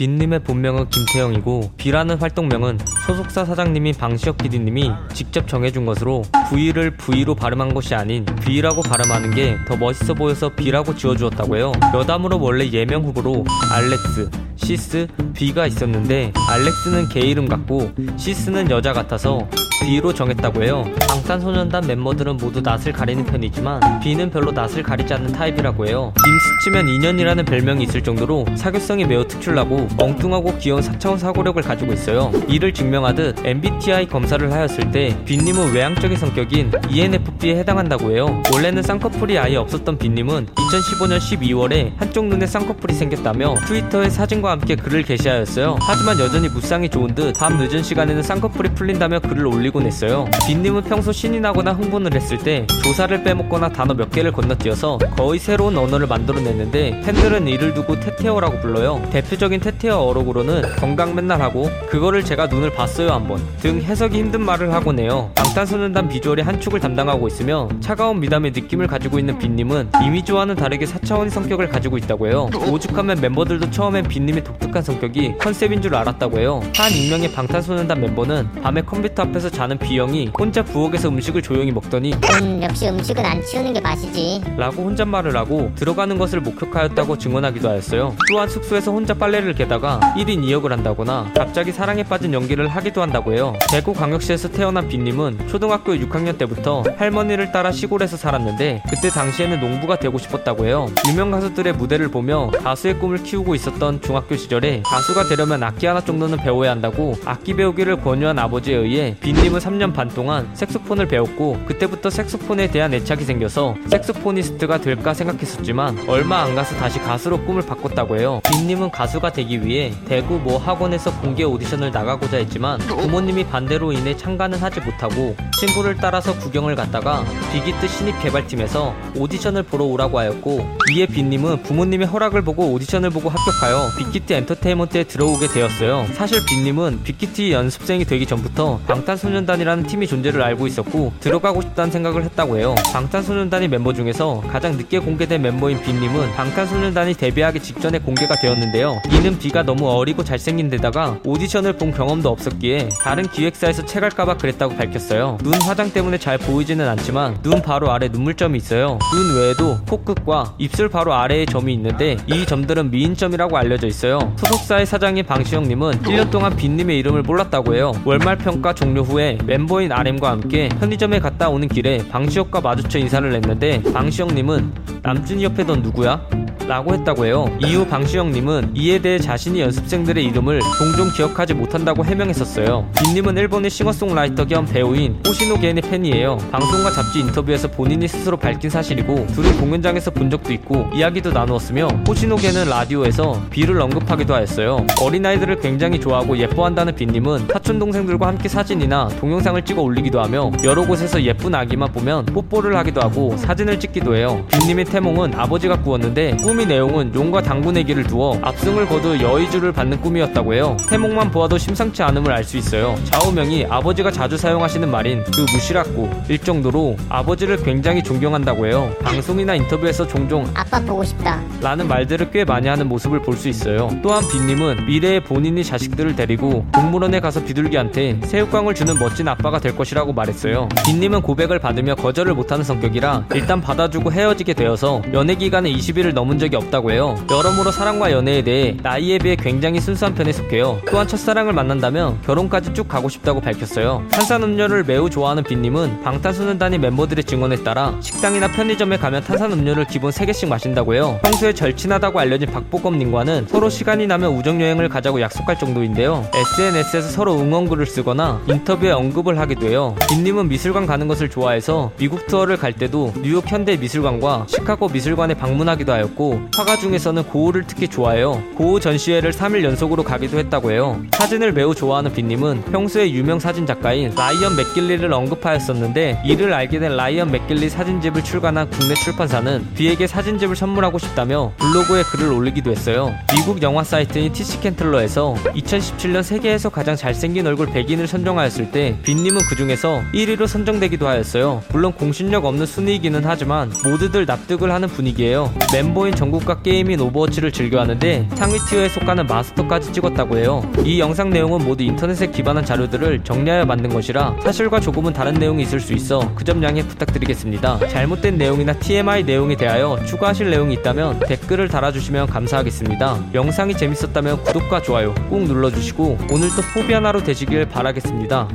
뷔님의 본명은 김태형이고 뷔라는 활동명은 소속사 사장님인 방시혁 PD님이 직접 정해준 것으로 V를 브이로 발음한 것이 아닌 뷔라고 발음하는 게 더 멋있어 보여서 뷔라고 지어주었다고요. 여담으로 원래 예명 후보로 알렉스, 식스, 뷔가 있었는데 알렉스는 개 이름 같고 식스는 여자 같아서 뷔로 정했다고 해요. 방탄소년단 멤버들은 모두 낯을 가리는 편이지만 뷔는 별로 낯을 가리지 않는 타입이라고 해요. 김스치면 인연이라는 별명이 있을 정도로 사교성이 매우 특출나고 엉뚱하고 귀여운 4차원 사고력을 가지고 있어요. 이를 증명하듯 MBTI 검사를 하였을 때 뷔님은 외향적인 성격인 ENFP에 해당한다고 해요. 원래는 쌍꺼풀이 아예 없었던 뷔님은 2015년 12월에 한쪽 눈에 쌍꺼풀이 생겼다며 트위터에 사진과 함께 글을 게시하였어요. 하지만 여전히 무쌍이 좋은 듯 밤 늦은 시간에는 쌍꺼풀이 풀린다며 글을 올리곤 했어요. 뷔님은 평소 신이 나거나 흥분을 했을 때 조사를 빼먹거나 단어 몇 개를 건너뛰어서 거의 새로운 언어를 만들어냈는데 팬들은 이를 두고 테테어라고 불러요. 대표적인 테테어 어록으로는 건강 맨날 하고 그거를 제가 눈을 봤어요 한번 등 해석이 힘든 말을 하곤 해요. 방탄소년단 비주얼의 한 축을 담당하고 있으며 차가운 미남의 느낌을 가지고 있는 뷔님은 이미지와는 다르게 4차원의 성격을 가지고 있다고 해요. 오죽하면 멤버들도 처음엔 뷔님의 독특한 성격이 컨셉인 줄 알았다고 해요. 한 익명의 방탄소년단 멤버는 밤에 컴퓨터 앞에서 자는 뷔 형이 혼자 부엌에서 음식을 조용히 먹더니 음, 역시 음식은 안 치우는 게 맛이지. 라고 혼잣말을 하고 들어가는 것을 목격하였다고 증언하기도 하였어요. 또한 숙소에서 혼자 빨래를 개다가 1인 2역을 한다거나 갑자기 사랑에 빠진 연기를 하기도 한다고 해요. 대구 광역시에서 태어난 빈님은 초등학교 6학년 때부터 할머니를 따라 시골에서 살았는데 그때 당시에는 농부가 되고 싶었다고 해요. 유명 가수들의 무대를 보며 가수의 꿈을 키우고 있었던 중학교 시절에 가수가 되려면 악기 하나 정도는 배워야 한다고 악기 배우기를 권유한 아버지에 의해 빈님은 3년 반 동안 색소폰을 배웠고 그때부터 색소폰에 대한 애착이 생겨서 색소포니스트가 될까 생각했었지만 얼마 안 가서 다시 가수로 꿈을 바꿨다고 해요. 빈님은 가수가 되기 위해 대구 모 학원에서 공개 오디션을 나가고자 했지만 부모님의 반대로 인해 참가는 하지 못하고 친구를 따라서 구경을 갔다가 빅히트 신입 개발팀에서 오디션을 보러 오라고 하였고 이에 뷔님은 부모님의 허락을 받고 오디션을 보고 합격하여 빅히트 엔터테인먼트에 들어오게 되었어요. 사실 뷔님은 빅히트 연습생이 되기 전부터 방탄소년단이라는 팀의 존재를 알고 있었고 들어가고 싶다는 생각을 했다고 해요. 방탄소년단의 멤버 중에서 가장 늦게 공개된 멤버인 뷔님은 방탄소년단이 데뷔하기 직전에 공개가 되었는데요. 이는 뷔가 너무 어리고 잘생긴 데다가 오디션을 본 경험도 없었기에 다른 기획사에서 채갈까봐 그랬다고 밝혔어요. 눈 화장 때문에 잘 보이지는 않지만 눈 바로 아래 눈물점이 있어요. 눈 외에도 코끝과 입술 바로 아래에 점이 있는데 이 점들은 미인점이라고 알려져 있어요. 소속사의 사장인 방시혁님은 1년 동안 뷔님의 이름을 몰랐다고 해요. 월말 평가 종료 후에 멤버인 RM과 함께 편의점에 갔다 오는 길에 방시혁과 마주쳐 인사를 했는데 방시혁님은 남준이 옆에 넌 누구야? 라고 했다고 해요. 이후 방시혁님은 이에 대해 자신이 연습생들의 이름을 종종 기억하지 못한다고 해명했었어요. 뷔님은 일본의 싱어송라이터 겸 배우인 호시노 겐의 팬이에요. 방송과 잡지 인터뷰에서 본인이 스스로 밝힌 사실이고 둘이 공연장에서 본 적도 있고 이야기도 나누었으며 호시노 겐은 라디오에서 뷔를 언급하기도 하였어요. 어린아이들을 굉장히 좋아하고 예뻐한다는 뷔님은 사촌 동생들과 함께 사진이나 동영상을 찍어 올리기도 하며 여러 곳에서 예쁜 아기만 보면 뽀뽀를 하기도 하고 사진을 찍기도 해요. 빈님의 태몽은 아버지가 꾸었는데 꿈이 내용은 용과 길을 두어 압승을 거두 여의주를 받는 꿈이었다고 해요. 태몽만 보아도 심상치 않음을 알 수 있어요. 좌우명이 아버지가 자주 사용하시는 말인 그 무시라고 일 정도로 아버지를 굉장히 존경한다고 해요. 방송이나 인터뷰에서 종종 아빠 보고 싶다. 라는 말들을 꽤 많이 하는 모습을 볼 수 있어요. 또한 빈님은 미래에 본인이 자식들을 데리고 동물원에 가서 비둘기한테 새우깡을 주는 멋진 아빠가 될 것이라고 말했어요. 빈님은 고백을 받으며 거절을 못하는 성격이라 일단 받아주고 헤어지게 되어서 연애 기간에 20일을 넘은 적이 없다고 해요. 여러모로 사랑과 연애에 대해 나이에 비해 굉장히 순수한 편에 속해요. 또한 첫사랑을 만난다면 결혼까지 쭉 가고 싶다고 밝혔어요. 탄산음료를 매우 좋아하는 뷔님은 방탄소년단의 멤버들의 증언에 따라 식당이나 편의점에 가면 탄산음료를 기본 3개씩 마신다고 해요. 평소에 절친하다고 알려진 박보검님과는 서로 시간이 나면 우정여행을 가자고 약속할 정도인데요. SNS에서 서로 응원글을 쓰거나 인터뷰에 언급을 하기도 해요. 뷔님은 미술관 가는 것을 좋아해서 미국 투어를 갈 때도 뉴욕 현대 미술관과 시카고 미술관에 방문하기도 하였고 화가 중에서는 고흐를 특히 좋아해요. 고흐 전시회를 3일 연속으로 가기도 했다고 해요. 사진을 매우 좋아하는 뷔님은 평소에 유명 사진 작가인 라이언 맥긴리를 언급하였었는데 이를 알게 된 라이언 맥긴리 사진집을 출간한 국내 출판사는 뷔에게 사진집을 선물하고 싶다며 블로그에 글을 올리기도 했어요. 미국 영화 사이트인 TC Candler에서 2017년 세계에서 가장 잘생긴 얼굴 100인을 선정하였을 때 뷔님은 그 중에서 1위로 선정되기도 하였어요. 물론 공신력 없는 순위이기는 하지만 모두들 납득을 하는 분위기예요. 멤버인 정국과 게임인 오버워치를 즐겨하는데 상위 티어에 속하는 마스터까지 찍었다고 해요. 이 영상 내용은 모두 인터넷에 기반한 자료들을 정리하여 만든 것이라 사실과 조금은 다른 내용이 있을 수 있어 그 점 양해 부탁드리겠습니다. 잘못된 내용이나 TMI 내용에 대하여 추가하실 내용이 있다면 댓글을 달아주시면 감사하겠습니다. 영상이 재밌었다면 구독과 좋아요 꾹 눌러주시고 오늘도 포비한 하루 되시길 바라겠습니다.